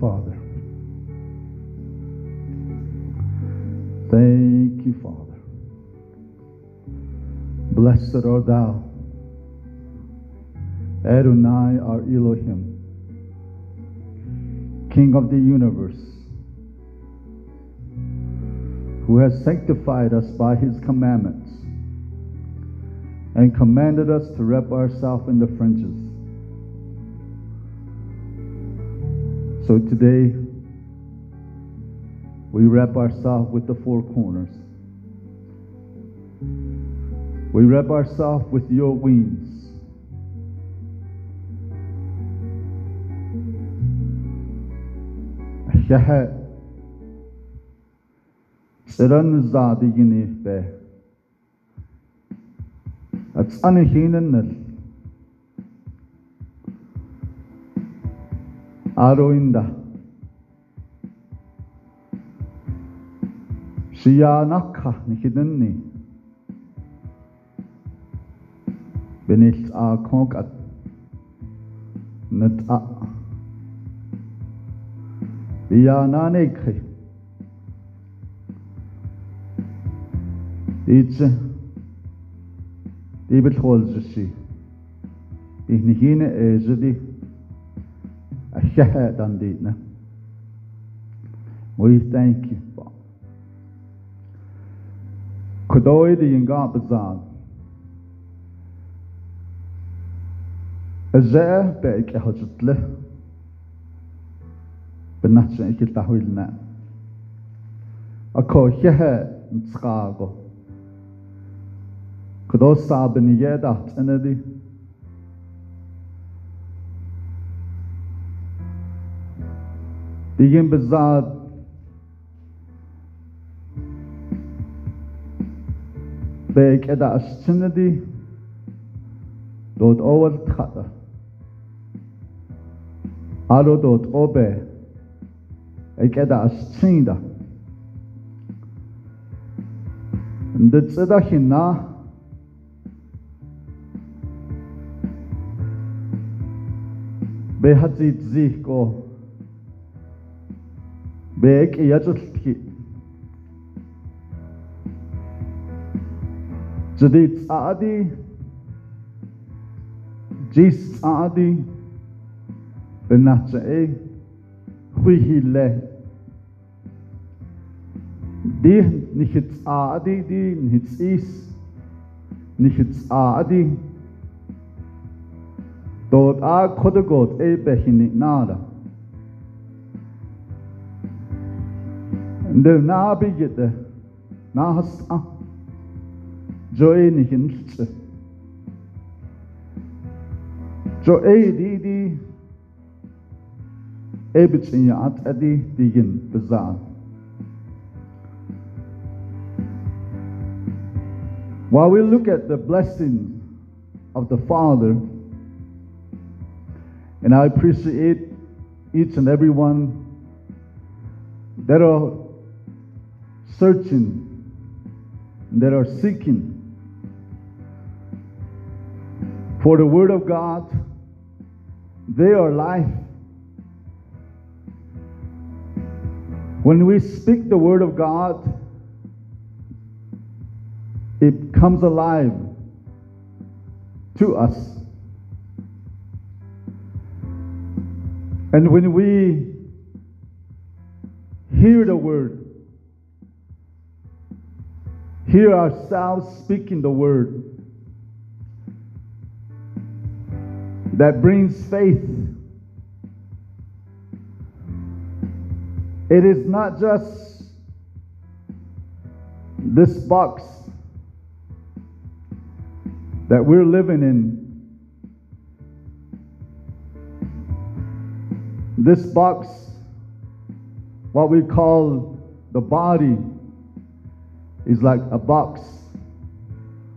Father. Thank you, Father. Blessed art thou, Adonai, our Elohim, King of the universe, who has sanctified us by his commandments and commanded us to wrap ourselves in the fringes. So today, we wrap ourselves with the four corners. We wrap ourselves with your wings. Be 아로인다. Shiyanaka, Nikidenni. Bin ich a Konkat. Net a. Viyananekri. Itse. Die Betrolse sie. Ich nicht jene Äse. Shahadan dine. We thank you, Father. Kodoi di yingabazan. Azeh beik ehajitli. Benatsen ikil tahwilna. Ako yehe ntskago. Kodoi sabini yedat inedi. Igen besagt, ბეკე და ასცენდი დოთ ოვერ თხატა ალო დოთ ობე ეკე და ასცენდა ნდწედახი ნა ბეჰაცი ძიხკო beke ya tsotlhe zedi tsadi jis tsadi benatse e khuihile di nicht tsadi di nicht is nicht tsadi dort a kodgot e behini nada. Joe di di. Ebits in je at adi digin bezaan. While we look at the blessing of the Father, and I appreciate each and every one that are searching, that are seeking for the Word of God. They are life. When we speak the Word of God, it comes alive to us. And when we hear the Word, hear ourselves speaking the Word, that brings faith. It is not just this box that we're living in. This box, what we call the body, is like a box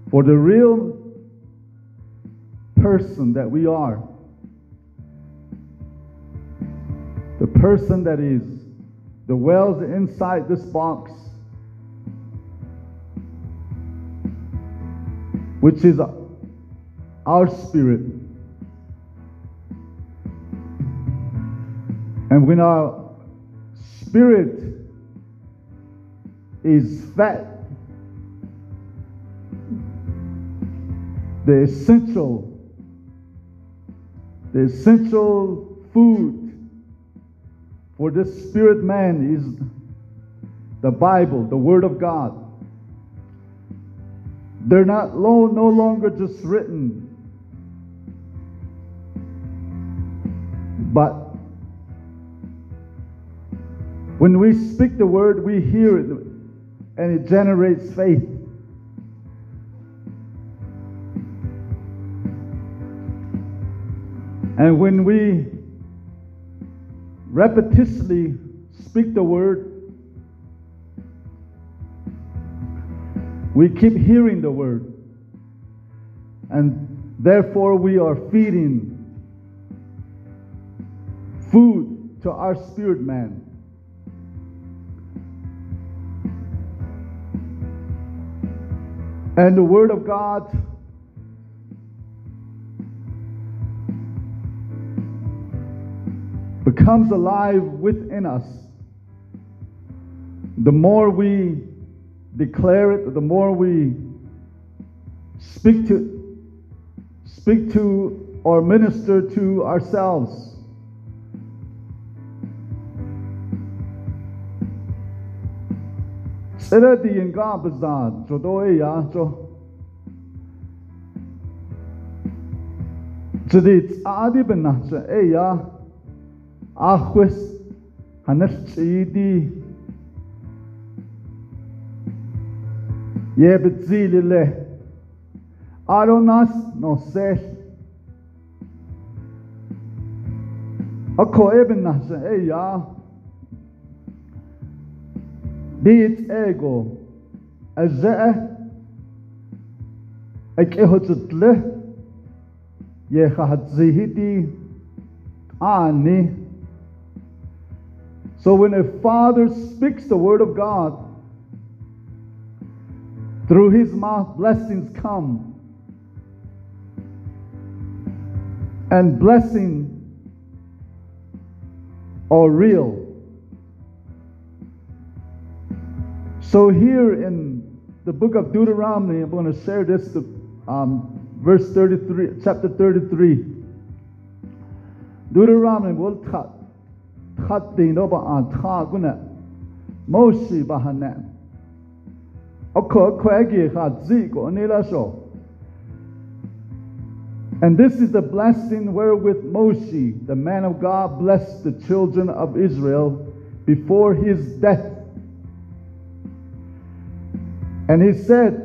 for the real person that we are. The person that is the wells inside this box, which is our spirit. And when our spirit is fat, the essential, the essential food for this spirit man is the Bible, the Word of God. They're not no longer just written, but when we speak the word, we hear it and it generates faith. And when we repetitiously speak the word, we keep hearing the word. And therefore, we are feeding food to our spirit man. And the Word of God becomes alive within us. The more we declare it, the more we speak to speak to or minister to ourselves. ахвес ханарч иди ебдзилиле аронас носел ако ебен нас эй я dit ego azaa ek ehotzle ye khatzihiti ani. So when a father speaks the word of God through his mouth blessings come. And blessing are real. So here in the book of Deuteronomy, I'm going to share this to um, verse 33, chapter 33. Deuteronomy we'll cut ba. And this is the blessing wherewith Moshe, the man of God, blessed the children of Israel before his death. And he said,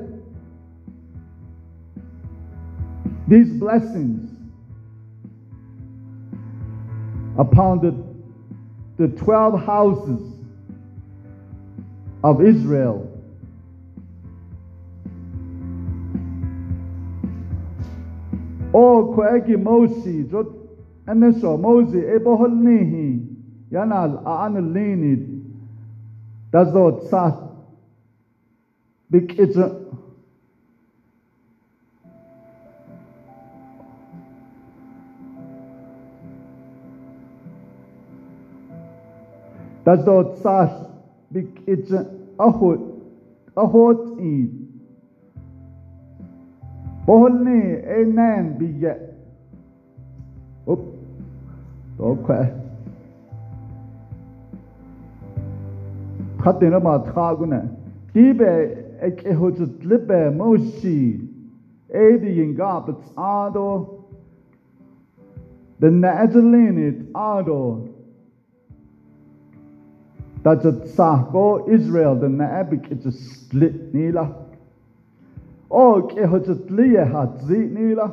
These blessings upon the, the 12 houses of Israel. O kwegi Mosi, jot aneso Mosi eboholnihi yanal aanalini. Das dort sagt bikitsa Das dort Daardoor цар бикэж ахут ахут и Бохолны энэн бие Оп Токэ Хаттэна ма тхаагуна Дибэ ek ehojut libe moshi edi yingab it's ado the nazalenit ado dat het sako Israel the naabik it's a split nila. Oh, o ke hojut liye hat zi nila.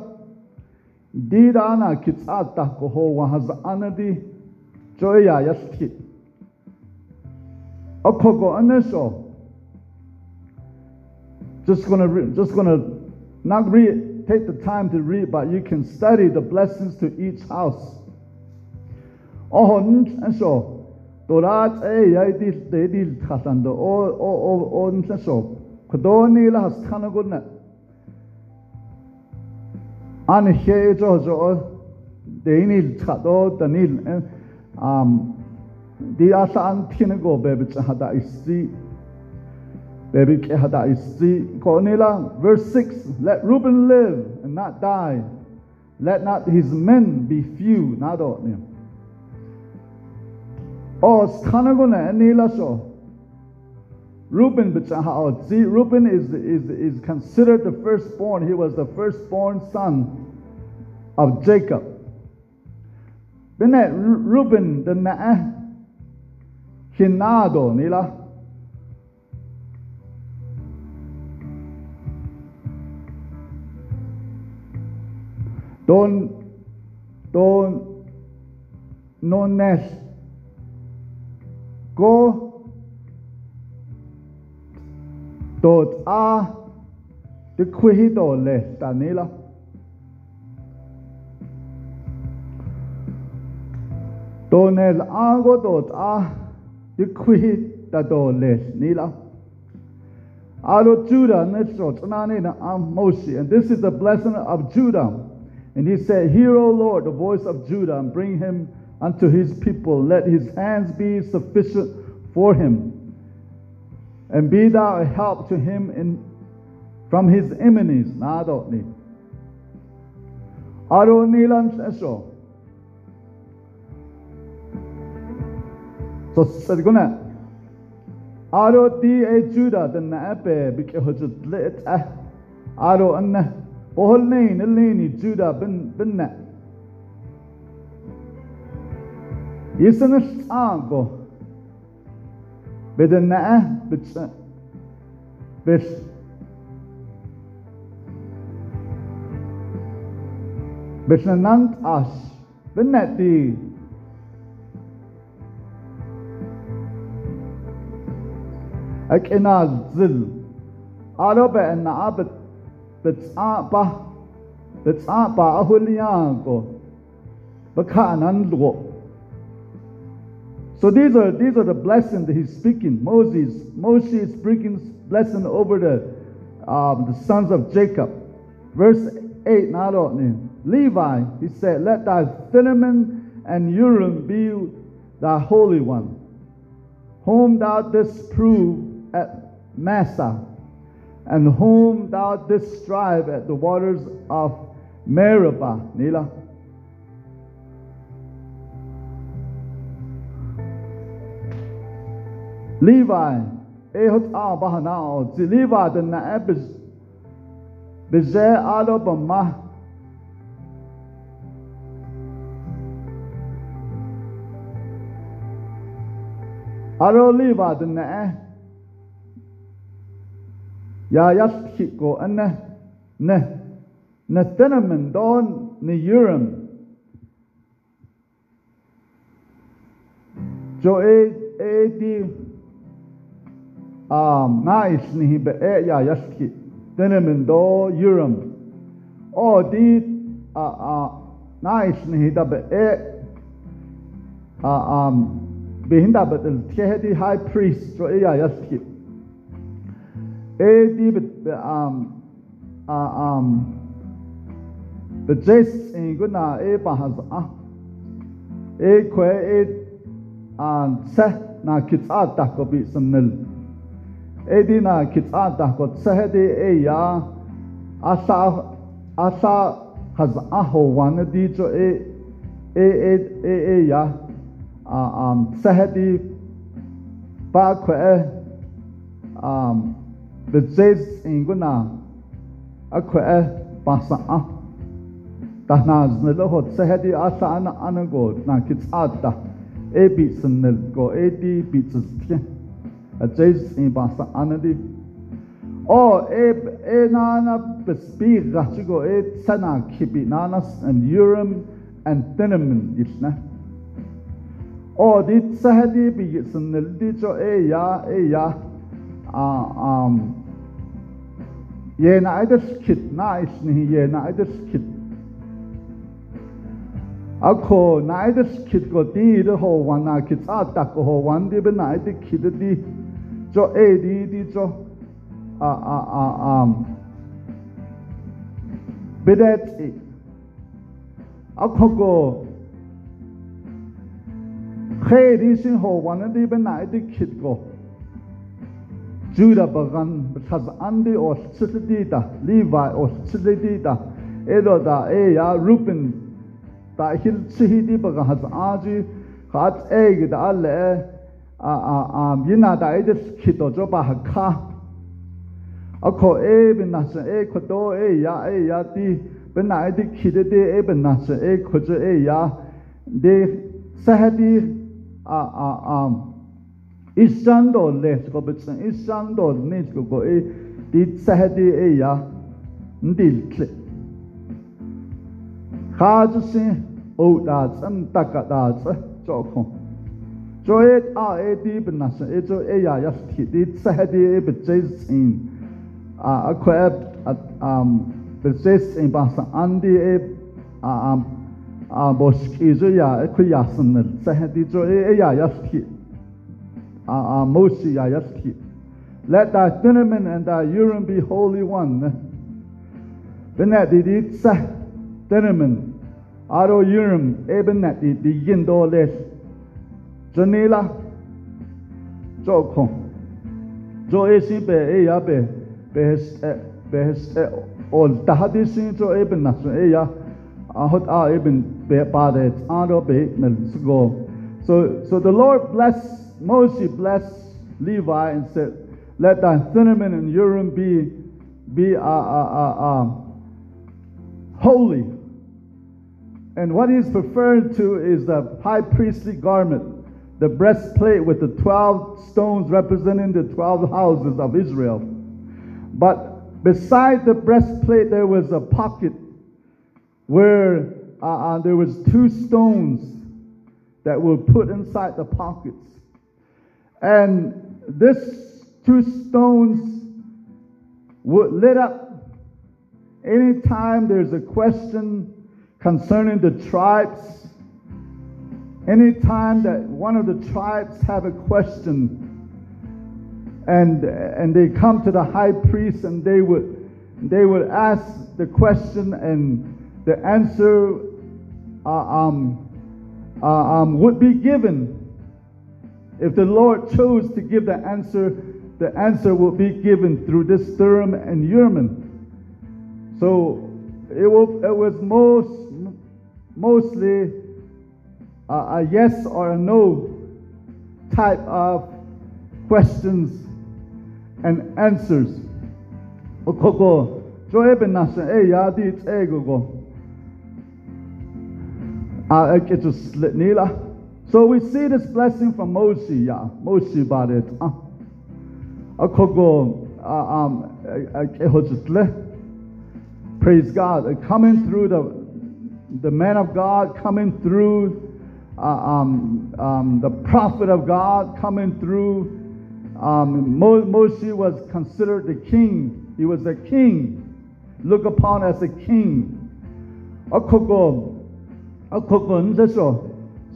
Didana kitsata ko ho wahaz anadi joya yaskit okogo aneso just gonna re- just gonna not read take the time to read, but you can study the blessings to each house. Oh, and so Torat e ya di de di khasando o o o o nsa so. Khodoni la has khana gulna an he jo jo de ni khado tanil um di asa an tina go bebe hada isi bebe ke hada isi verse 6 let Reuben live and not die. Let not his men be few nado ni Oh, o skana go na nila so Reuben oh, see Reuben is, is, is considered the firstborn. He was the firstborn son of Jacob. Bene uh, Reuben the na hinado nila. Don Don Nones Go Dot A. De Quihito Le Danila. Donel Ago Dot A. De Quihito Le Nila. Alo Judah Netro Tanani na Moshi and this is the blessing of Judah. And he said, Hear, O Lord, the voice of Judah, and bring him unto his people. Let his hands be sufficient for him. And be thou a help to him in, from his enemies. Nadotni. Aro nilan eso. So saguna. Aro di e Judah the naape bikehojut lit ah. Aro anna. Jeste nichts ago. Bid yn e, bid byd. Byd na nant as, byd net di. Ek yna zil. Alo be yna a byd, byd a ba, byd a ba a hwyliago. Byd ca'n andro. Byd So these are these are the blessings that he's speaking. Moses, Moses is speaking blessing over the um, the sons of Jacob. Verse 8, not Levi, he said, Let thy Thummim and Urim be thy holy one, whom thou didst prove at Massah, and whom thou didst strive at the waters of Meribah, Nila. Levi, ehot a bahanao, zi Levi the naebis, bize alo bama. Alo Levi the nae, ya yaski ko anna ne ne tenement don ne urim jo e e di um nice ni be e ya yaski tenemen do yuram. O di a a nice ni da be e a um behinda be the the high priest so e ya yaski e di be um a um the jes in e, guna e pa has a. E kwe e an se na kitsa ta ko bi samnel e di na kitsa ta ko se de e ya asa asa haz a ho wan di jo e e e e e ya um se di ba kwe um bezes inguna. Akwa pasa a. Tahna znelo hot sehedi asa ana anago na kitsata e bi snel go e di bi tsje a jes in pasa anadi o e e nana bespir rachigo e sana kibi nanas and urim and tenemen isna o dit sehedi bi snel di jo e ya e ya. Um ye na idas kit na is ni ye na idas kit ako na idas kit go di de ho wan na kit a ta ko ho wan di be na di kit di so e die die zo. A a a a bedet a kogo. Khe di sin ho wan di ben nai di khit go. Juda bagan khaz an di os chit di da levi os chit di da edo da e ya rupin da hil chi di bagan haz aji khat e da alle 아, 아, 미나다 에데스 키도 줘봐 하카. 아코 에 빈나스 에 코도 에 야, 에 야디 빈나 에디 키데데 에 빈나스 에 코즈 에 야. 데 사하디 아, 아, 아. 이산도 레스 고베츠 이산도 니스 고고 에 디사하디 에 야. ndir tle kha ju sin o da tsam ta ka da tsa cho khong cho e a e di bin nas e cho e ya ya ti di sahadi e bitsan sin a a a um bitsan in ba sa andi e a um a boski zo ya e ko ya san sahadi cho e ya ya ti uh, uh, Mosi Ayaski. Let thy cinnamon and thy Urim be holy one. Benet di di sa cinnamon. Aro urine. urim ebenet di di yindo les. Janila. Jo kong. Jo esi be ya be behes behes ol tahadisi jo eben nas ya ahot a eben be badet aro be mel go. So so the Lord bless Moses blessed Levi and said, Let thy cinnamon and Urim be, be uh, uh, uh, um, holy. And what he's referring to is the high priestly garment, the breastplate with the 12 stones representing the 12 houses of Israel. But beside the breastplate, there was a pocket where uh, uh, there was two stones that were put inside the pockets. And this two stones would lit up anytime there's a question concerning the tribes, anytime that one of the tribes have a question and and they come to the high priest and they would they would ask the question and the answer uh, um, uh, um, would be given if the Lord chose to give the answer, the answer will be given through this Thurim and Urim. So it, will, it was most, mostly a, yes or a no type of questions and answers. Okoko, joebe nasa e yadi ego A eketu nila. So we see this blessing from Moshe, yeah, Moshe about it. Akogo, um, praise God, coming through the the man of God, coming through uh, um, um, the prophet of God, coming through. Um, Moshe was considered the king. He was a king, looked upon as a king.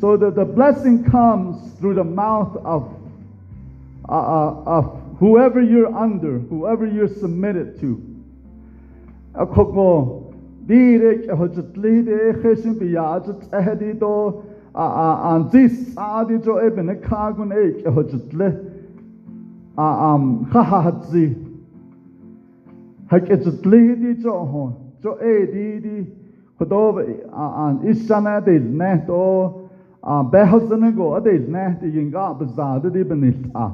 So that the blessing comes through the mouth of, uh, uh, of whoever you're under, whoever you're submitted to. Biyajat ehdi do anzis adi jo eben kagun ek hojatle um khahatzi haketli di jo ho jo e di di. Khodob an isana de ne do. A behazane go ade ne de yinga bazade de benita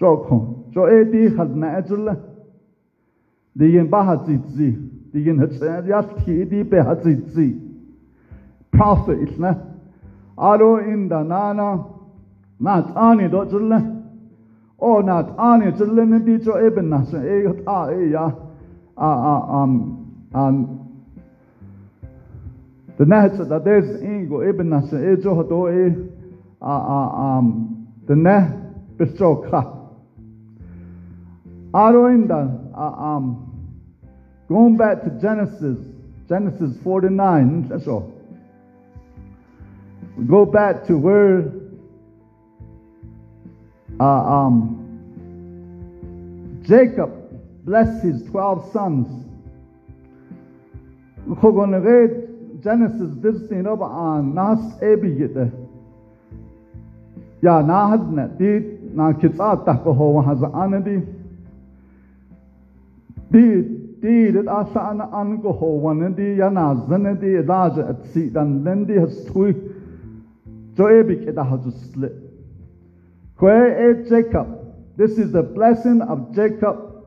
jo ko jo e di khad na ajul de yin ba ha zi zi de yin ha tsa ya ti di be ha zi zi prophet is na aro in da nana. Na tani do jul o na tani jul ne di jo e ben na e ta e ya. A a um um the net that there's ingo ibn nas e jo do e. A a um the ne bestro ka aroinda um going back to Genesis. Genesis 49 that's all go back to where uh, um, Jacob blessed his 12 sons. We're going to read Genesis 16 over on nas ebigite. ya na hadna di na kitsa ta ko ho ha za anadi di di det asa an an ko ho wan di ya na zan di da at si dan len di has tui jo e bi ke da ha ju slit Kwe e Jacob. This is the blessing of Jacob.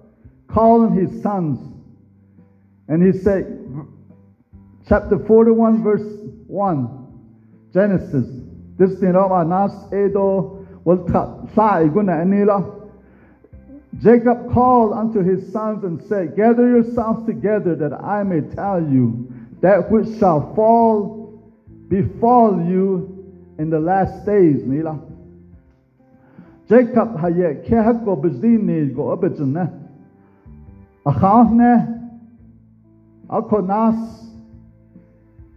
Calling his sons. And he said chapter 41 verse 1 Genesis. This thing oh, of nas edo Jacob called unto his sons and said, Gather yourselves together that I may tell you that which shall fall befall you in the last days. Nila. Jacob haye kehak go bizdini go abijane. Achahne akonas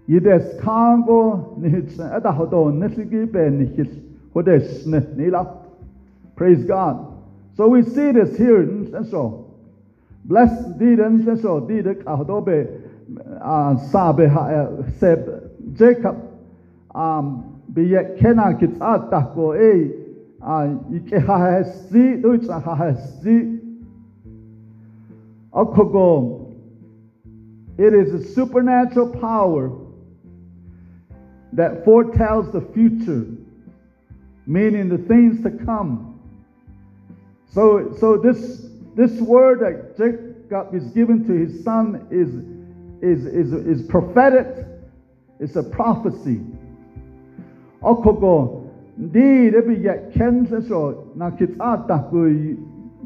yides kango nihitsen edahodo nisligi be nihis hodes nila. Praise God. So we see this here and so. Blessed did and so did ahodobe sabe seb Jacob um be yet kena kits ata ko e ike ha hesti duits ha hesti akogo it is a supernatural power that foretells the future meaning the things to come so, so this, this word that Jacob is given to his son is, is, is, is prophetic. It's a prophecy. okoko ndi rebi ya kense so na kitsa ta ku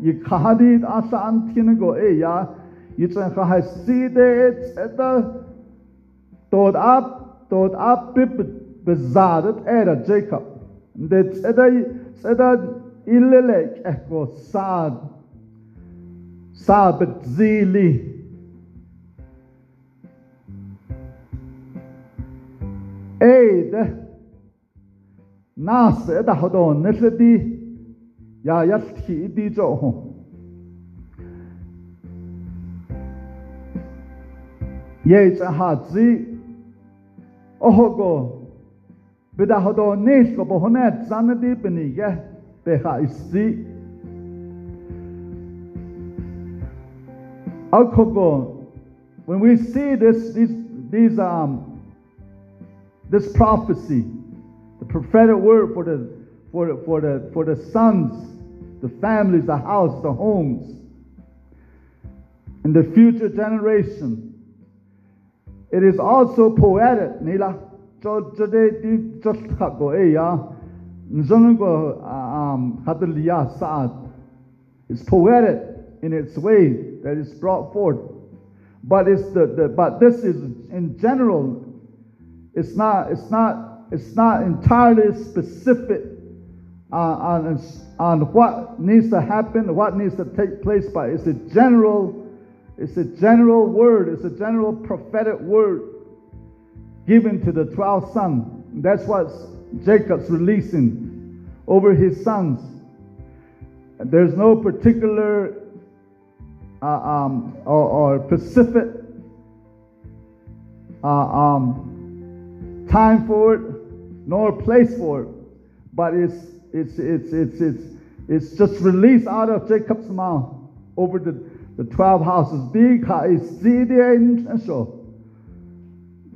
yi asa antin go e ya yitsen kha side eta tot up tot up pip bezadet era jacob. Det eta eta illelek ekko sad sabet zili. Ey, de da hodon nesdi ya yalthi di jo ho. Ye cha ha zi ohogo bida hodon nes ko zanadi benige behaisi Alkogo, when we see this, these, these, um, this prophecy, the prophetic word for the, for, the, for, the, for the sons, the families, the house, the homes, and the future generation, it is also poetic. Nila, um, it's poetic in its way that it's brought forth. But it's the, the but this is in general, it's not it's not it's not entirely specific uh, on on what needs to happen, what needs to take place, but it's a general, it's a general word, it's a general prophetic word given to the 12 sons. That's what Jacob's releasing over his sons. There's no particular uh, um, or, or, specific uh, um, time for it, nor place for it, but it's it's it's it's it's it's just released out of Jacob's mouth over the, the twelve houses. Big is and so.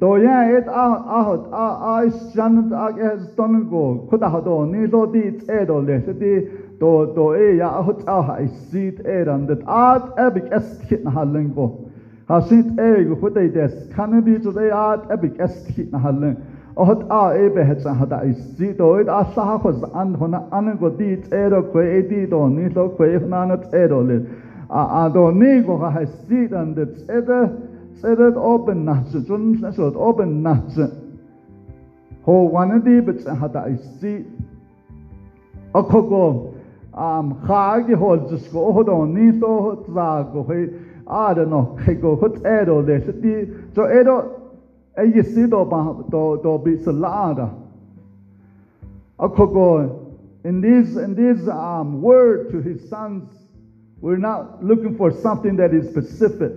Do ya et a ahot a a shan a es ton go kuda do ni do di e do le se di do do e ya ahot a ha sit e ran det at ebik es kit na halen go. Ha sit e go kuda des kan bi to de at ebik es kit na halen od a ebe hetsa hada isi do id asaha khos an hona an go di tsero kwe edi do ni lo kwe hona na tsero le a a do ni go ha hasi dan de tsede tsede open natse jun sasot open natse ho wana di bet hada isi akogo am khagi hol jisko hodo ni to tsa go he a de no he go hot ero le ti to ero e yisi do ba do do bi salada. Akogo in these in this um word to his sons we're not looking for something that is specific.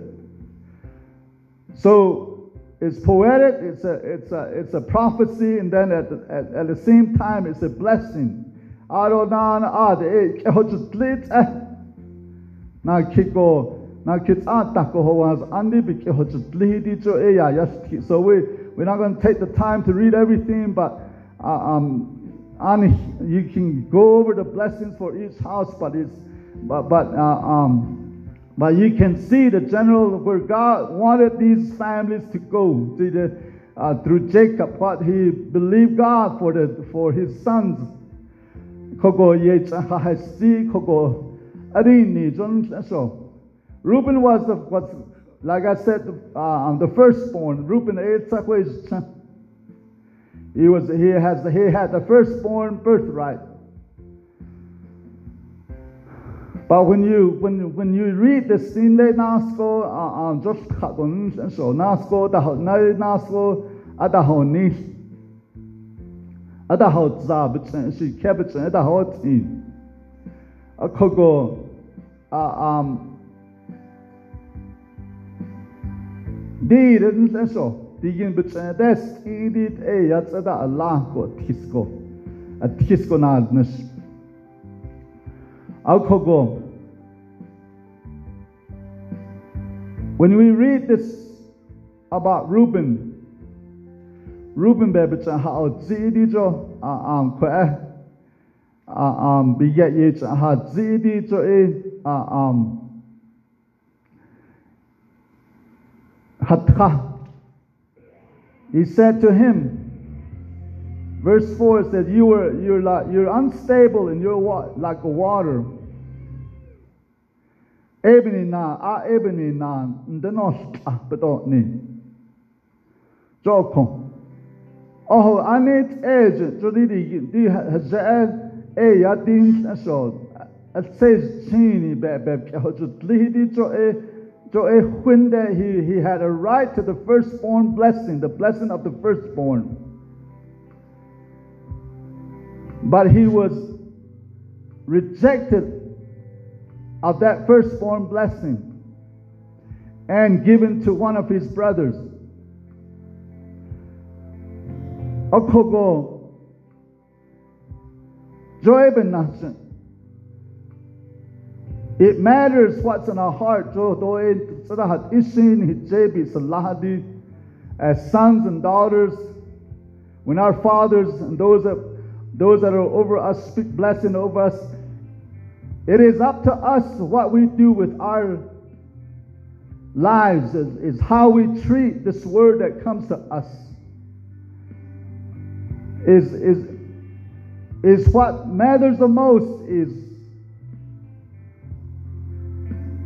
So it's poetic, it's a, it's a, it's a prophecy, and then at the, at, at the same time, it's a blessing. aronan ad e kehotlit eh na kiko yes so we we're not going to take the time to read everything but uh, um you can go over the blessings for each house but it's but but uh, um but you can see the general where God wanted these families to go to the, uh, through Jacob, what he believed God for the for his sons. Kogo yechahasi kogo arini so. Reuben was the was like I said uh, the firstborn. Reuben he was he has he had the firstborn birthright. But when you when when you read the Sinle Nasko uh just kagun so Nasko da ho na Nasko ada ho ni ada ho za but she kept it ada ho ti a kogo uh um e yats ada Allah ko tisko a tisko na nas Alkogo. When we read this about Reuben, Reuben bebecha ha zidi jo um kwe um biget ye ha zidi jo e um hatka. He said to him, Verse 4 says, You were you're like you're unstable in your wa- like a water. Ebony na a ebony na ndenos bedo ni. Joko. Oh, anit age jodi di di hazel e ya din so. It says chini be be jo lidi jo e e when he he had a right to the firstborn blessing, the blessing of the firstborn. But he was rejected of that firstborn blessing and given to one of his brothers. Okogo Joeben It matters what's in our heart. As sons and daughters, when our fathers and those that those that are over us speak blessing over us. It is up to us what we do with our lives, is, is how we treat this word that comes to us. Is, is, is what matters the most is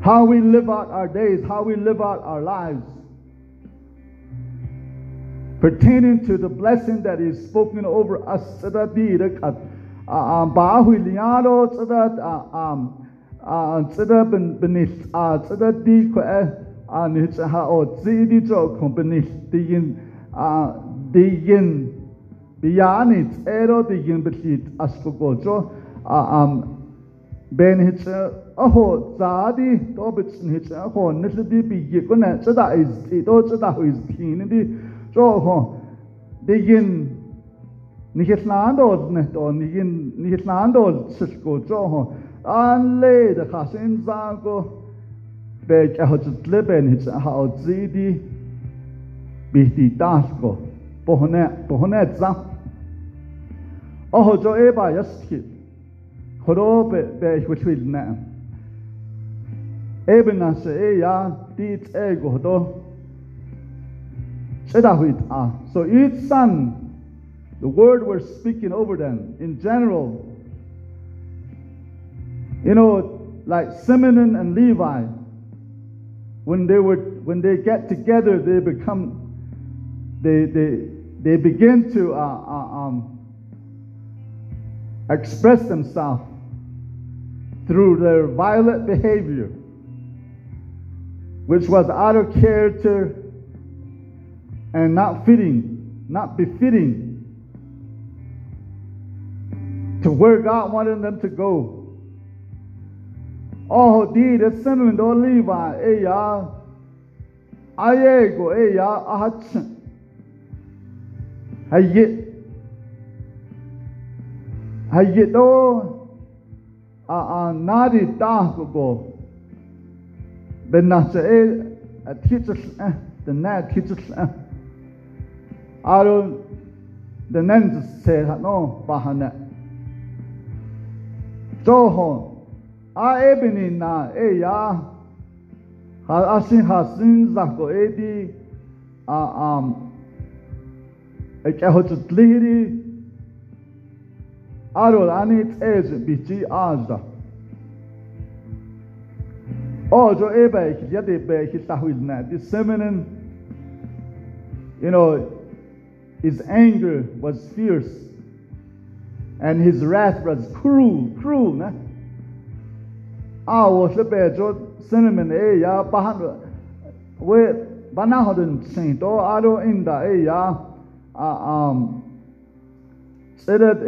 how we live out our days, how we live out our lives pertaining to the blessing that is spoken over us. A uh, um ben hitsa aho zadi to bitsin hitsa aho nisli di bi yikuna tsada is di to tsada ho is tini di so ho di yin nihitlandod ne to nihin nihitlandod sisko so ho an le da khasin zango be cha ho tsle ben hitsa ha o zidi bi di tasko pohne pohne za aho jo eba yaskit na se do So each son, the word we're speaking over them in general, you know, like Simeon and Levi, when they were when they get together, they become they they they begin to uh, uh, um, express themselves through their violent behavior, which was out of character and not fitting, not befitting to where God wanted them to go. Oh, di the Simeon do Levi, e ya, ayego, ya, ahatsin. Hayit. a anari tagobo ben nasael atlitsl dena atlitsl arun denen se no bahane toho a ebeni na e ya. Ha asin hasin zako edi a am e kahot tliri. Aro ani tez bichi azda so ebe ik ja de be ik sta with. This feminine, you know, his anger was fierce, and his wrath was cruel, cruel. Na. Ah, wo se be jo cinnamon e ya bahan we banahoden saint o aro inda e ya um Sirat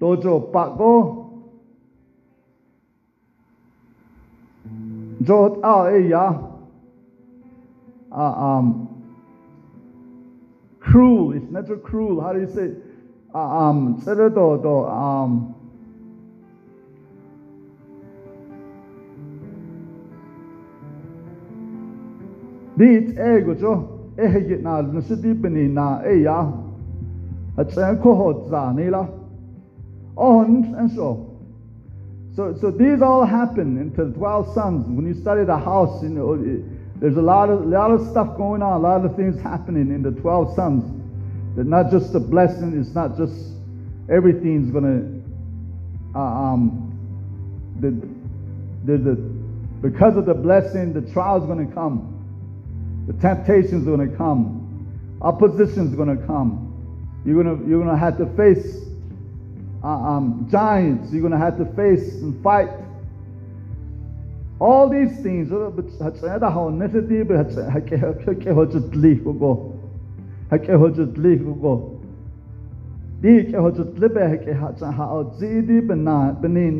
e ya dojo pakgo Jot ao e ya uh, um, cruel. It's not so cruel. How do you say? Uh, um, do do um. Dit ego jo e he na na sidi bini na e ya. At sa ko ho za ni la. On and so. So, so these all happen into the 12 sons. When you study the house, you know, it, there's a lot of, a lot of stuff going on, a lot of things happening in the 12 sons. That not just the blessing, it's not just everything's going to, uh, um, the, the, the, because of the blessing, the trial's going to come. The temptation's going to come. Opposition's going to come. You're going to, you're going to have to face uh, um, giants you're going to have to face and fight. All these things, hake hojut li go. Di ke hojut libe hake ha cha ha o zi di bena beni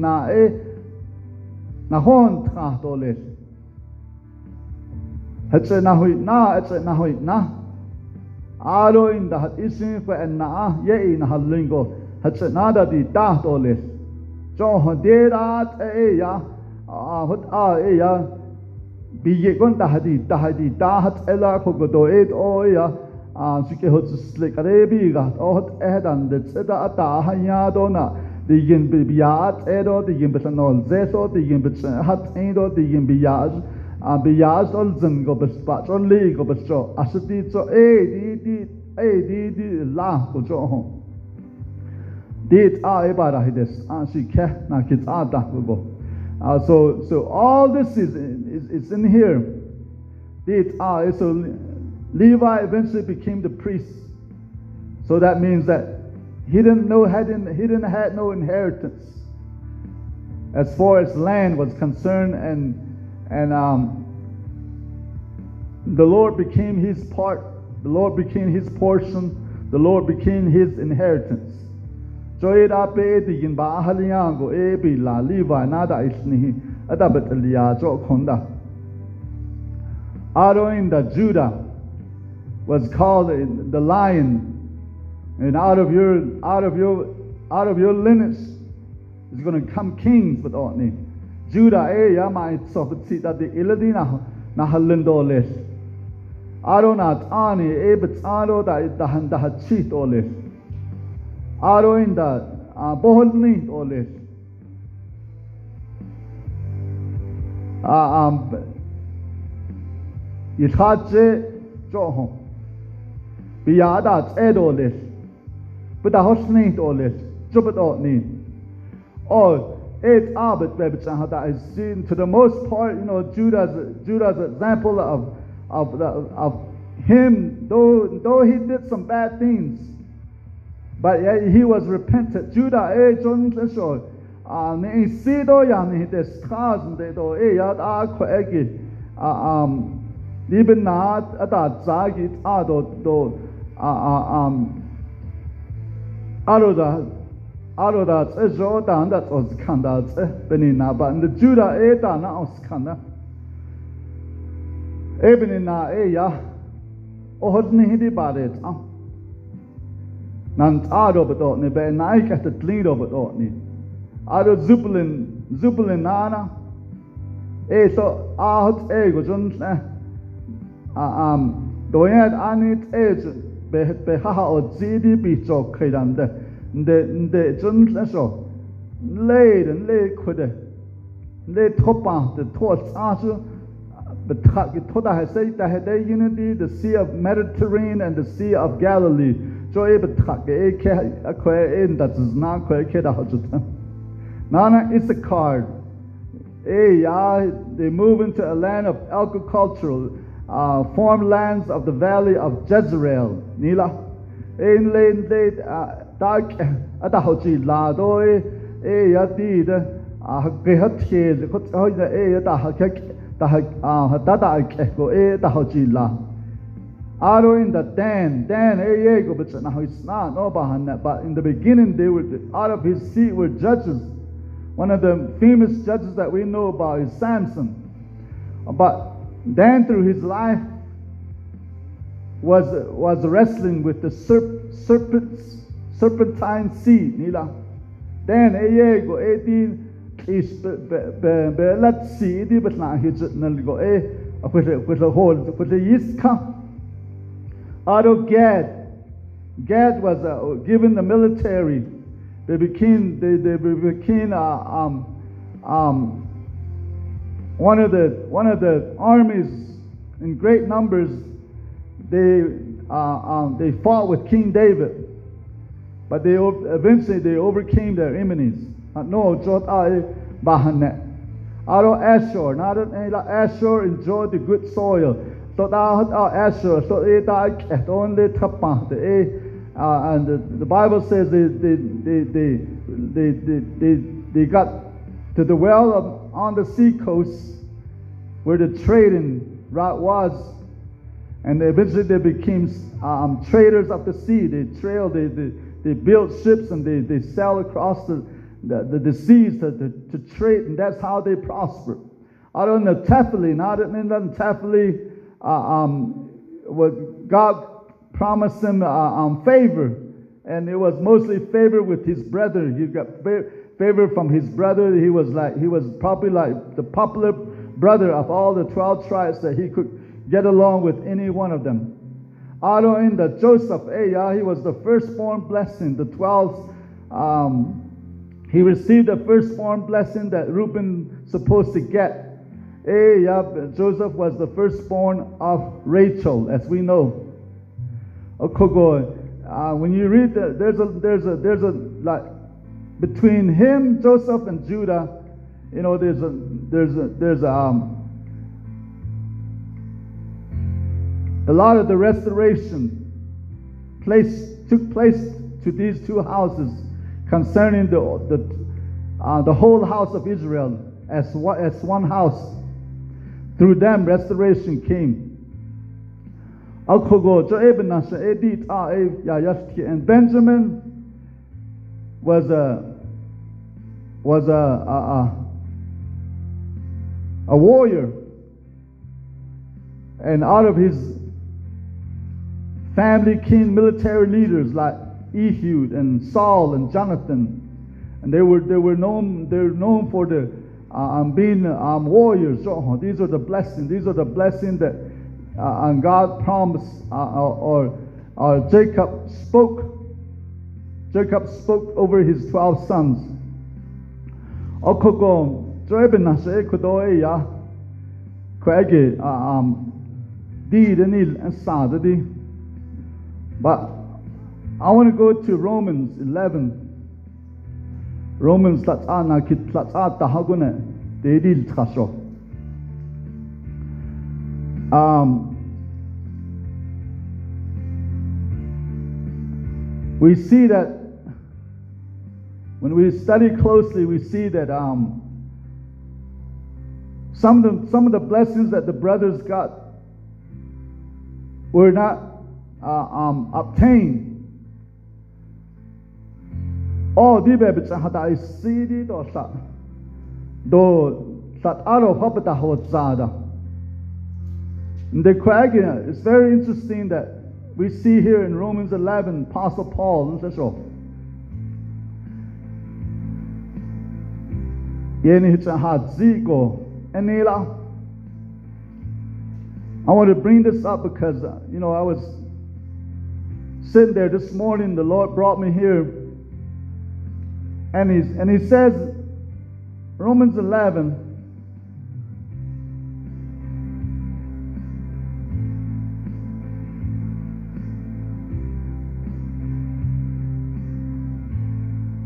na e na hon tra to le hatse na hui na hatse na hui na aro in da hat isin fa en na ye in halingo hatse na da di ta to le cho ho de ra e ya a hot a e ya bi ye kon ta hadi ta hadi ta hat ela ko go do e o ya a suke hot sle kare bi ga o hot e dan de se da ta ha ya do na. De yin bi ya at e do de yin bi no ze so de yin bi hat e do de yin bi ya a bi ya ol zeng go bes pa cho li go bes cho asati cho e di di e di di la ko cho ho e uh, so so all this is is, is in here dit a so Levi eventually became the priest. So that means that he didn't know hadn't he didn't had no inheritance as far as land was concerned, and and um, the Lord became his part. The Lord became his portion. The Lord became his inheritance. Joyed ape digin ba ahaliyango e bi la Levi nada isnihi adabat aliya jo konda. Aroinda Judah was called the lion. And out of your out of your out of your lineage is going to come kings with Otni. Judah e ya mai sofitsi da de iladina na halindo les. Aronat ani e bitsalo da dahan da hachit oles. Aro in da boholni oles. Um, Yithache Johom. Biada edolis. But the hosni dolis. Jubit. Oh, it arbet bebetsan that is seen to the most part, you know, Judah's Judah's example of of of him, though though he did some bad things, but he was repentant. Judah, eh, John Lesho, um, in Sido Yan, he des Kazen, de do, eh, yad a kwegi, um, lieben naht, adat zagit, a do, do, um, aroda aroda tse zo da anda tso skanda tse beni na ba and juda e da na oskanda e beni na e ya. O hod ni hidi ba de ta nan ado beto ni be nai ka te tlido beto ni. Ado zupulin zupulin nana. E so ahot e go jun eh um doyat anit e be be ha o zidi bi cho khaidan de de de jun so lei den lei kude lei topa de to sa su betrak toda ha sei da ha unity the sea of mediterranean and the sea of galilee so e betrak e ke a ko e that is not ko ke da ha juta nana is a card. E ya ah, they move into a land of agricultural uh, farmlands of the valley of Jezreel. Nila. In lane late uh, dark at the hochi la do e ya ti de ah, a ke ha thie ko ho na e ta ha ke ta ha ah, ta ta ke ko e ta ho chi la Aro in the Dan, Dan, e eh, ye but now it's not, no, bahana. but in the beginning, they were, out of his seat were judges. One of the famous judges that we know about is Samson. But Dan, through his life, was, was wrestling with the serp, serpents, serpentine seed. Nila. Dan, e eh, ye go, eh, e is be be let see di but na hit na go e with a with a hole of Gad. Gad was uh, given the military. They became they, they became uh, um, um, one of the one of the armies in great numbers. They uh, um, they fought with King David but they eventually they overcame their enemies. No jot ai bahane aro Asher ela Asher enjoyed the good soil Ah, so da hat Asher so e da ke don le thapa de e and the, the bible says they they they they they they, they, got to the well of, on the sea coast where the trading route was. And eventually they became um, traders of the sea. They trailed they, they, they built ships and they, they sailed across the the, the, seas to, to, to trade, and that's how they prosper. Out in the Tephili, not in the Tephili, uh, um, what God promised him uh, um, favor, and it was mostly favor with his brother. He got favor from his brother. He was like he was probably like the popular brother of all the twelve tribes that he could get along with any one of them. Out in the Joseph, eh, he was the firstborn blessing. The twelve um, he received the firstborn blessing that Reuben supposed to get. Hey, yeah, Joseph was the firstborn of Rachel, as we know. Okogo, uh, when you read the, there's a there's a there's a like between him, Joseph, and Judah, you know, there's a there's a there's a um, a lot of the restoration place took place to these two houses concerning the, the, uh, the whole house of Israel as one, as one house. Through them, restoration came. And Benjamin was a was a, a, a, warrior. And out of his family came military leaders like Ehud and Saul and Jonathan, and they were they were known they were known for the um, being warriors. So these are the blessings. These are the blessings that uh, and God promised uh, or, or Jacob spoke. Jacob spoke over his twelve sons. But I want to go to Romans 11. Romans tlatana kit tlatata hagune dedil trasho. Um, we see that when we study closely, we see that um, some of the some of the blessings that the brothers got were not uh, um, obtained Oh, All die bebet hat a isidi do sat. Do sat aro hapata hotzada. The question it's very interesting that we see here in Romans 11, Apostle Paul, and so Enela. I want to bring this up because, you know, I was sitting there this morning. The Lord brought me here and, he's, and He says, Romans 11,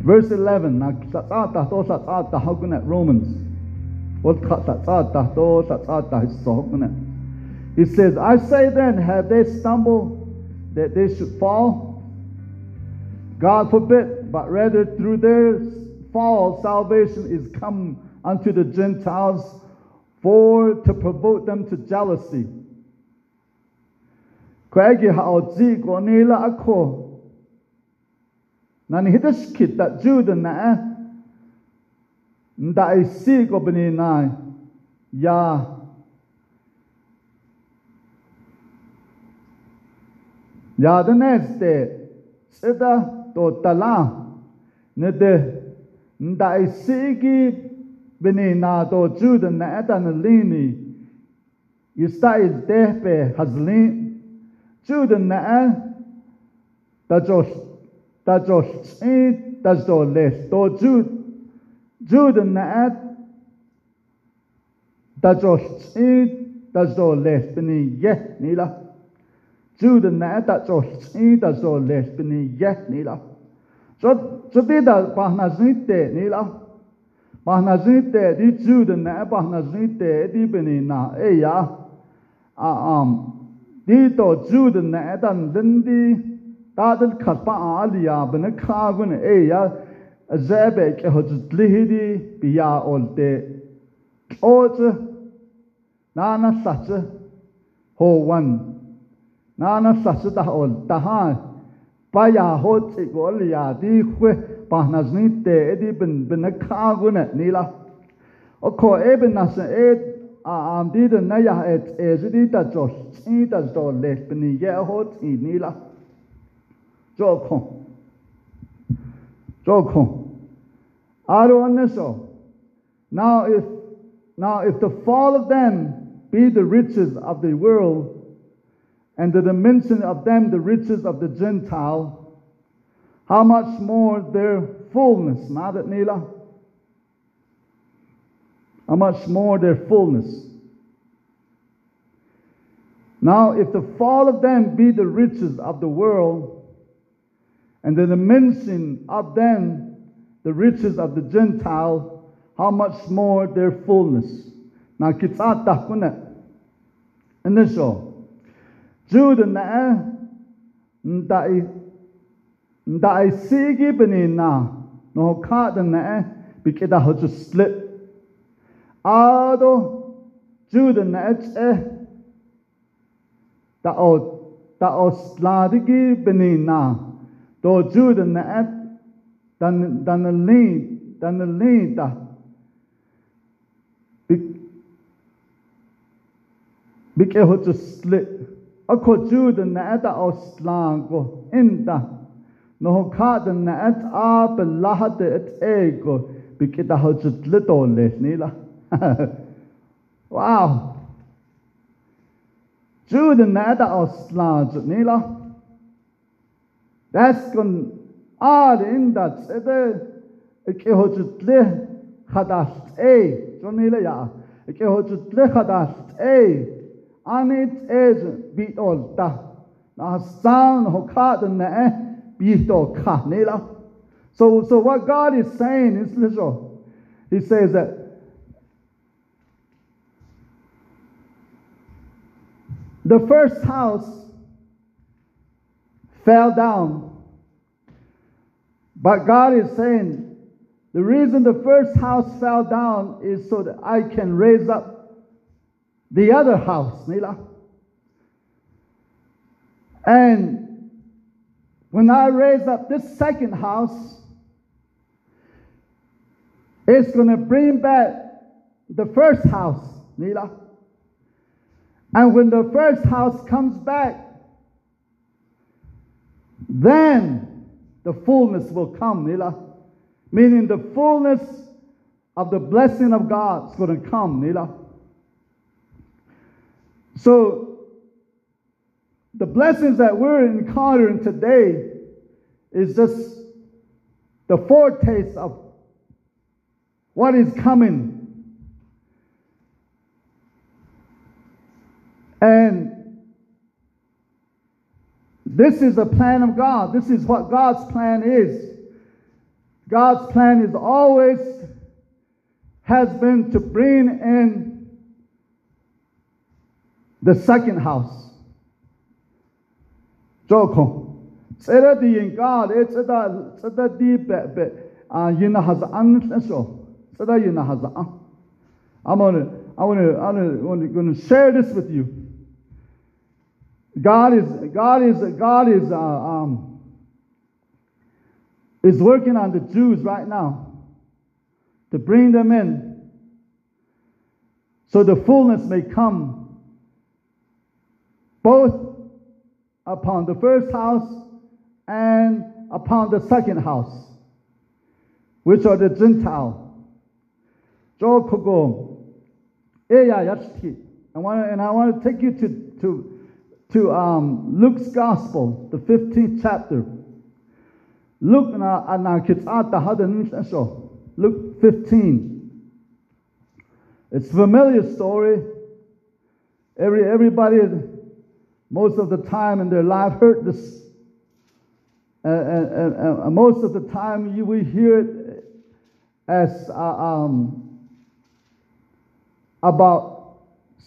Verse 11, now tatata to tatata hagunet Romans. He says, I say then, have they stumbled that they should fall? God forbid, but rather through their fall, salvation is come unto the Gentiles for to provoke them to jealousy. Kwegi ha'odzi nila ako. Nan hidas kit that juda na eh? nda i si ko bini na ya. Ya the next day sida to tala nede ndai sigi bini na do jude na etan lini istai dehpe hazlin jude na da jos da jos e da jo le do jude jude na da jos e da jo le bini ye nila jude na da jos e da jo le bini ye nila Çoteda pahnaznitte nila. Pahnaznitte di juden ne pahnaznitte di benina e ya a am di to juden ne dan den di dadel kaspa aliya bene kagun e ya zebe ke hozlihi di biya olte oz nana sace ho wan nana sace da ol tahan Baya hot se golia dihwe pahnasnite edibin benekagune nila. Oko eben nas ed am diden naya et ezidita ta sidas do lesbini ye hot i nila. Jokon. Jokon. Aroneso. Now if now if the fall of them be the riches of the world, and the dimension of them the riches of the Gentile, how much more their fullness, not at Nila? How much more their fullness? Now, if the fall of them be the riches of the world, and the dimension of them, the riches of the Gentile, how much more their fullness. Now, kitsata kuna. Initial. Judah na ndai ndai sigi benina no kada na bikida hoju slip. Ado Judah na eh ta o ta o sladigi benina do Judah na at dan dan ali dan ali ta bik e ho akho chu de na ta oslan ko inta. No kha de na at a pe la de et e ko bi ke ta hot le to le ni la. Wow. Chu de na ta oslan chu ni la. That's gon a in that it ke hot le khadas e chu ni la ya. Ke hot le khadas e anit ez bitol ta na san hokad na e bito kha nela so so what God is saying is listen he says that the first house fell down. But God is saying, the reason the first house fell down is so that I can raise up the other house, Nila. And when I raise up this second house, it's going to bring back the first house, Nila. And when the first house comes back, then the fullness will come, Nila. Meaning the fullness of the blessing of God is going to come, Nila. So, the blessings that we're encountering today is just the foretaste of what is coming. And this is the plan of God. This is what God's plan is. God's plan is always has been to bring in the second house. Joko. Tsera di yin God, it's a tsada di be be uh yin has an so. Tsada yin has an. I'm gonna I wanna I'm gonna, gonna share this with you. God is God is God is uh, um, is working on the Jews right now to bring them in so the fullness may come both upon the first house and upon the second house, which are the Gentile. I want and I want to take you to, to to um, Luke's Gospel, the 15th chapter. Luke na na Luke 15. It's a familiar story. Every everybody, most of the time in their life, heard this. And, and, and, most of the time, you will hear it as uh, um, about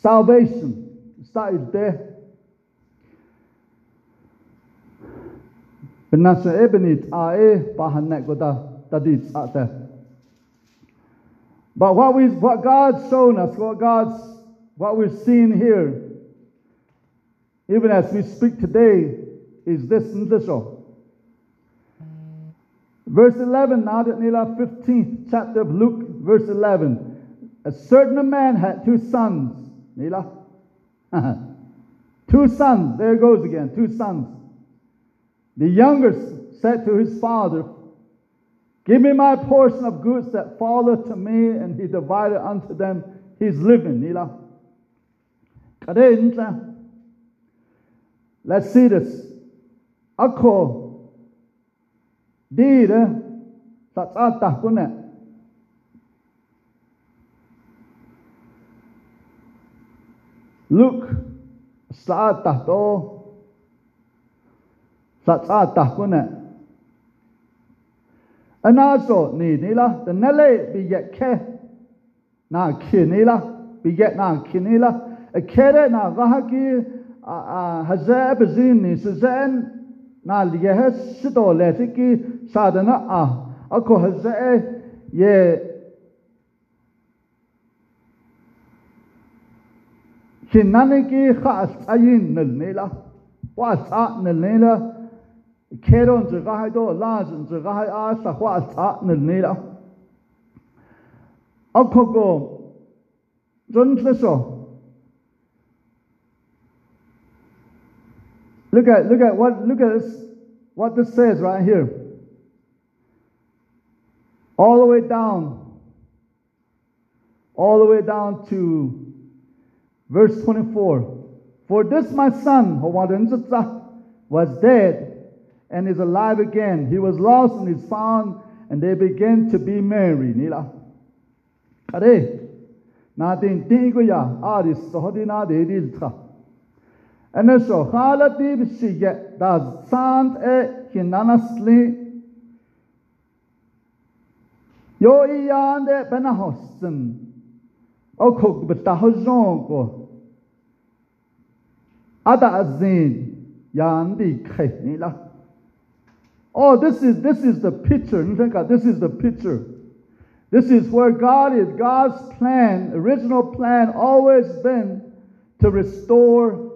salvation. Start there. Benasa ebonit ae bahanek goda tadit ate. But what we what God's shown us, what God's what we're seeing here, even as we speak today, is this this Verse 11, now that Nila 15th chapter of Luke, verse 11. A certain man had two sons. Nila. two sons. There goes again. Two sons. The youngest said to his father, Give me my portion of goods that falleth to me, and he divided unto them his living. Nila. Let's see this. Ako dira tak atah kuna. Look saatah to saatah kuna. Anaso ni nila. The nele bi get ke. Na kinila bi get na kinila a kere na vahaki hazab zini sizan na liye has sito le ki sadana a ako hazab ye kinane ki khas ayin nil nela wa sa nil nela keron zu ga do lazin zu ga a sa khwa sa nil nela ako go jon tleso Look at look at what look at this what this says right here. All the way down. All the way down to verse 24. For this my son, was dead and is alive again. He was lost and is found, and they began to be merry. Nila. Kare. Natin tigo ya aris sohodina de diltra. And so halati bisiye da sant e kinanasli yo iyande benahosten. Okok betahozon ko. Ada azin yandi khe nila. Oh, this is this is the picture. This is the picture. This is where God is. God's plan, original plan, always been to restore.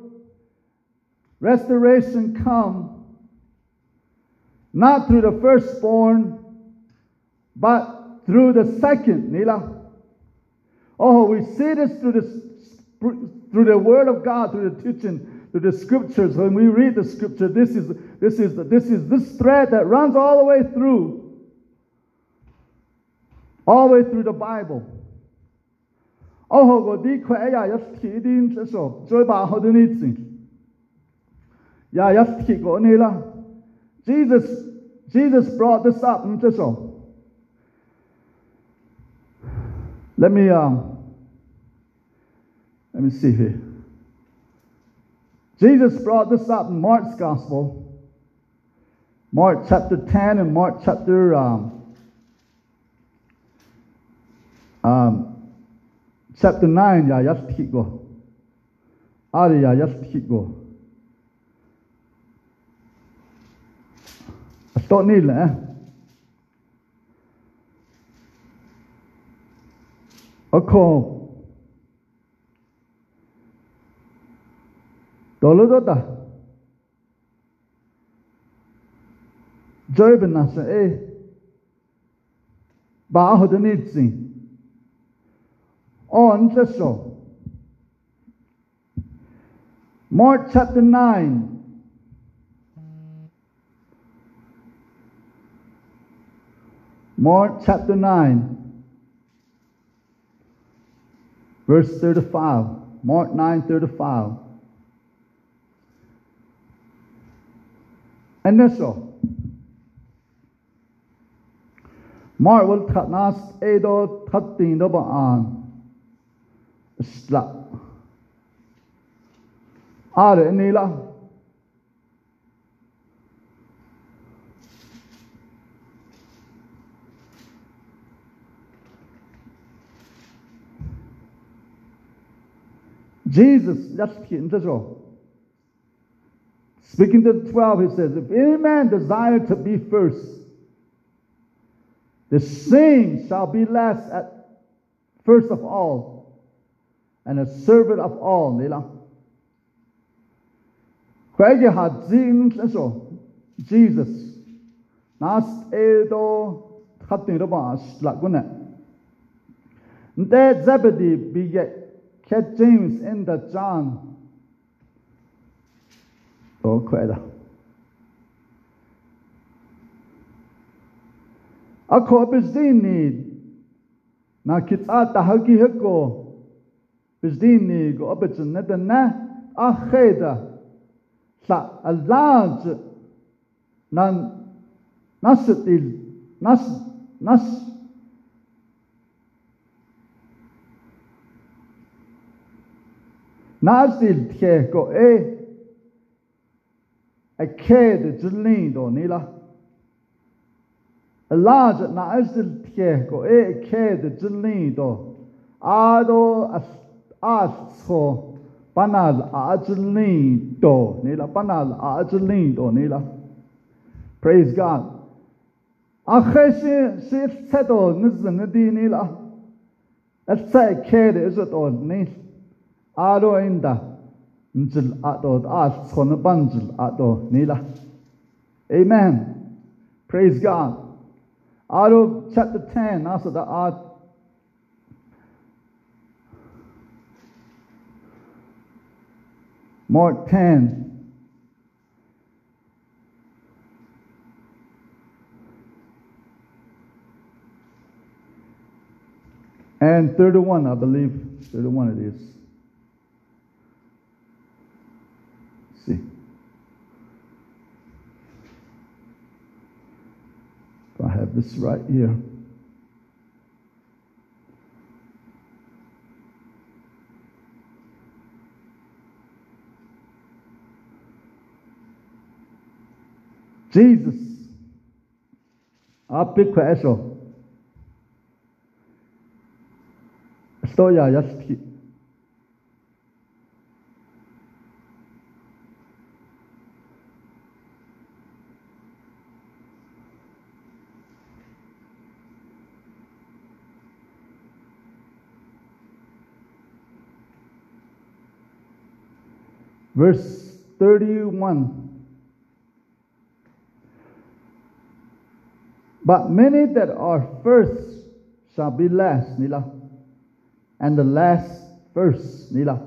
Restoration come not through the firstborn, but through the second. Nila. Oh, we see this through this through the word of God, through the teaching, through the scriptures, when we read the scripture, this is this is this is this thread that runs all the way through, all the way through the Bible. Oh, go di kwe ya ya sti din so joy ba ho din itzi. Ya ya sti go ni. Jesus Jesus brought this up in so. Let me um let me see here. Jesus brought this up in Mark's Gospel, Mark chapter 10 and Mark chapter um, um, chapter 9. Yeah, just keep go. Ari, yeah, just keep တော်နေလားအခေါ်တော်လို့တော့တာဂျိုဘနာစအေဘာဟုတ်နေစင်အွန်ချက်ဆော March chapter 9 Mark chapter 9, verse 35. Mark 9 35. initial. Mar will cut nas edo tatting no an slap. Are nila. Jesus, that's the Speaking to the 12, he says, If any man desire to be first, the same shall be last at first of all, and a servant of all. Jesus. Nas edo khatin roba beget had James and the John. Oh, quite. A. Copizini na kitsa ta hagi heko bizdini go opitsin na na a kheda sa a large. Nan nasil nas nas. nasil tje ko e a kede jelin do nila. A large nasil tje ko e a kede jelin do ado as asco banal ajelin do nila banal ajelin do nila. Praise god. أخشي شيء تدو نزل نديني لا أتسأل كيري إجت أول نيس ó inda. njil ato as chon banjil ato nila. Amen. Praise God. Out chapter 10, also the art Mark 10. And 31, I believe. 31 it is. See. I have this right here. Jesus, a big question. Stoja jest Verse 31. But many that are first shall be last, Nila, and the last first, Nila.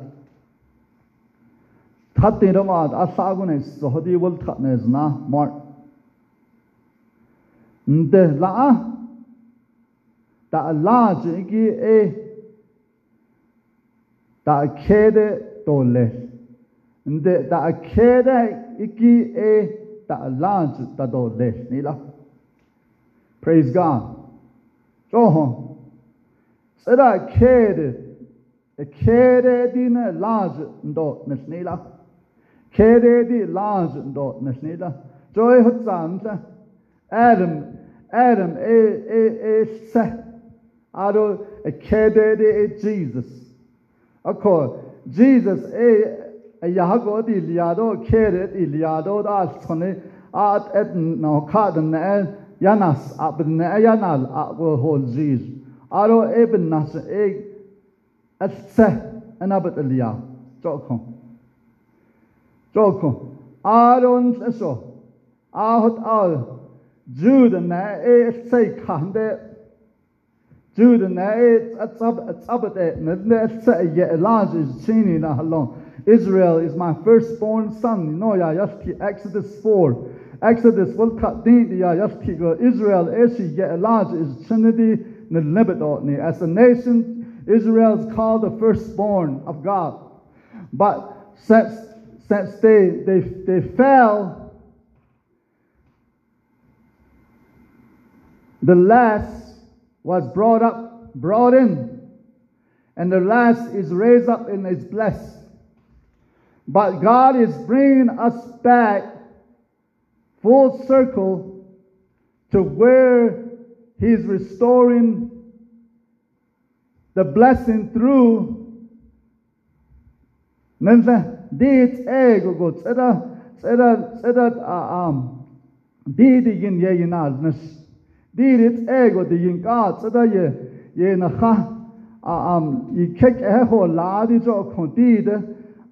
khati rama asagu ne sohdi wal khatne zna mar. Nde la ta la ji gi e? Ta khede to le nde da akeda iki e da lanz da do les nila praise god. So ho sada kede kede dine lanz do nes nila kede di lanz do nes nila so e hot sanza adam adam e e e se. Ado kede di e jesus. Akor jesus e အရာကိုဒီလျာတော့ခဲတဲ့ဒီလျာတော့ဒါဆိုနေအာအက်နော်ခါဒနဲယနာစ်အဘနဲယနာလအဘဟိုဇီဇ်အရောအဘနတ်အအစ်ဆအနာဘတ်လျာတော့ခွန်တော့ခွန်အာရွန်ဆိုအာဟတ်အောလ်ဂျူဒနဲအစ်စိတ်ခံတဲ့ Dude, and it's a sub, it's up at that, and it's a yeah, Elijah's seen in a long. Israel is my firstborn son. Know ya yasti Exodus 4 Exodus will cut din ya Israel eshi ye Elijah is trinity as a nation Israel is called the firstborn of God. But since since they they they fell the last was brought up, brought in, and the last is raised up and is blessed. But God is bringing us back full circle to where He's restoring the blessing through. Nenza dit ego go tseda tseda tseda ah, um, didi ye yinal nas ego di yin ka tsada ye ye na kha ah, um, a kek la di jo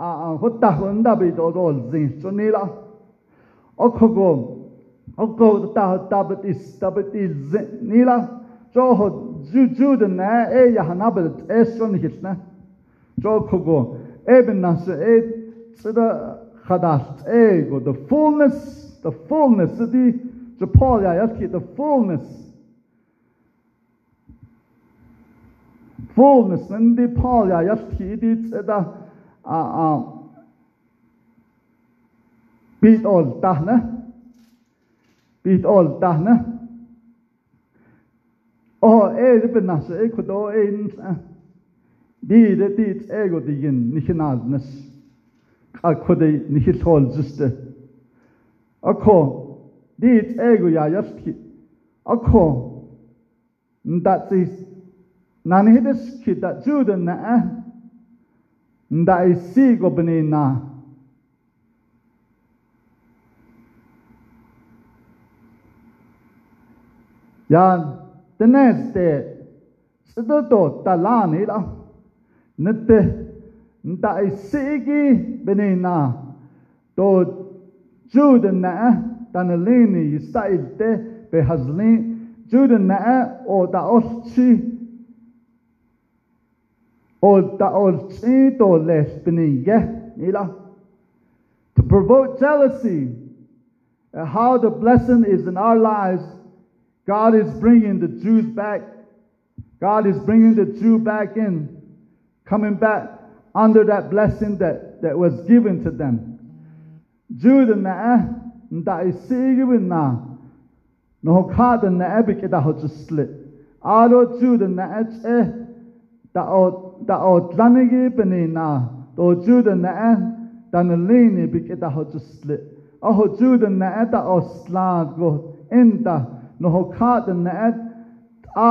아 호타 혼다비 도도 진 쏘네라 어코고 어코 다 다베티 다베티 니라 저호 주주드나 에 야하나베 에스온 히스나 저코고 에베나스 에 쓰다 하다스 에고 the fullness the fullness the the paul ya yaski the fullness fullness and the paul ya yaski it is the a bit ol ta na. Bit ol ta na. O e de penas e ko do e di de tit e go di gen ni khnaz nas a ko de ni khol ziste a ko dit e go ya yas ki. A ko nda tsi nan he des ki da zu de na ndai si go bne na. Ya tenes te sido to tala ni la. Nte ndai si gi bne na. To jud na tan le ni sai te be hazlin jud na o ta os chi to provoke jealousy uh, how the blessing is in our lives God is bringing the Jews back. God is bringing the Jew back in coming back under that blessing that, that was given to them. Judah na nda isigi na no kada na ebik da ho slit aro Judah na e da o da o dlane ge bene na to zu de na da ne le ne bi ke da ho zu sle a ho zu de na da o sla go en da no ho ka de na a